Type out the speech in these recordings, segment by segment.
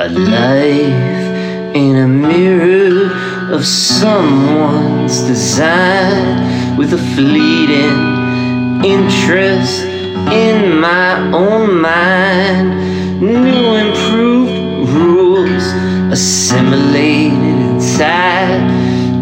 A life in a mirror of someone's design with a fleeting interest in my own mind. New improved rules assimilated inside.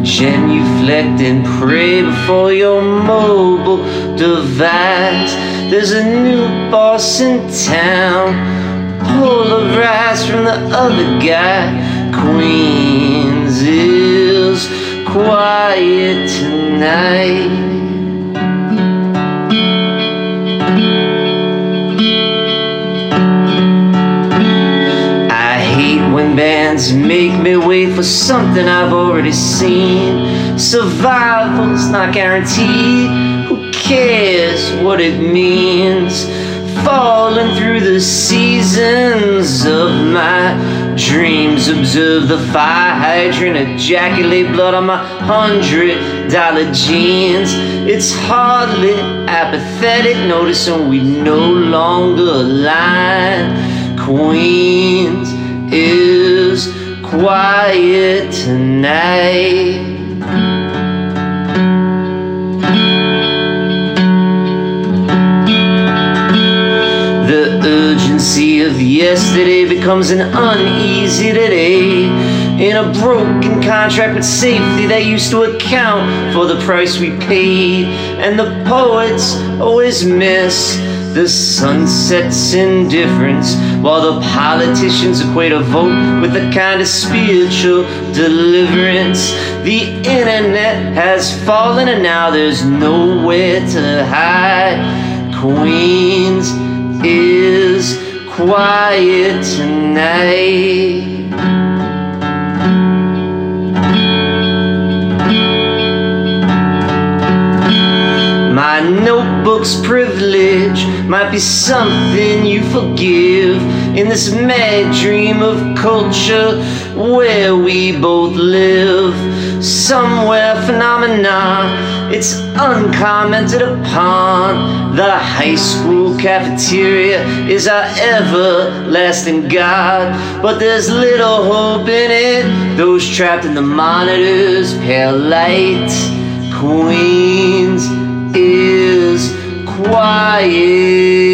Genuflect and pray before your mobile device. There's a new boss in town, polarized from the other guy. Queens is quiet tonight. I hate when bands make me wait for something I've already seen. Survival's not guaranteed. Who cares what it means? Falling through the seasons of my dreams. Observe the fire hydrant, ejaculate blood on my hundred dollar jeans. It's hardly apathetic, noticing we no longer align. Queens is quiet tonight. Yesterday becomes an uneasy today. In a broken contract with safety that used to account for the price we paid. And the poets always miss the sunset's indifference, while the politicians equate a vote with a kind of spiritual deliverance. The internet has fallen, and now there's nowhere to hide. Queens is quiet tonight. My notebook's privilege might be something you forgive in this mad dream of culture where we both live. Somewhere phenomena, it's uncommented upon. The high school cafeteria is our everlasting God, but there's little hope in it. Those trapped in the monitors, pale light, Queens is quiet.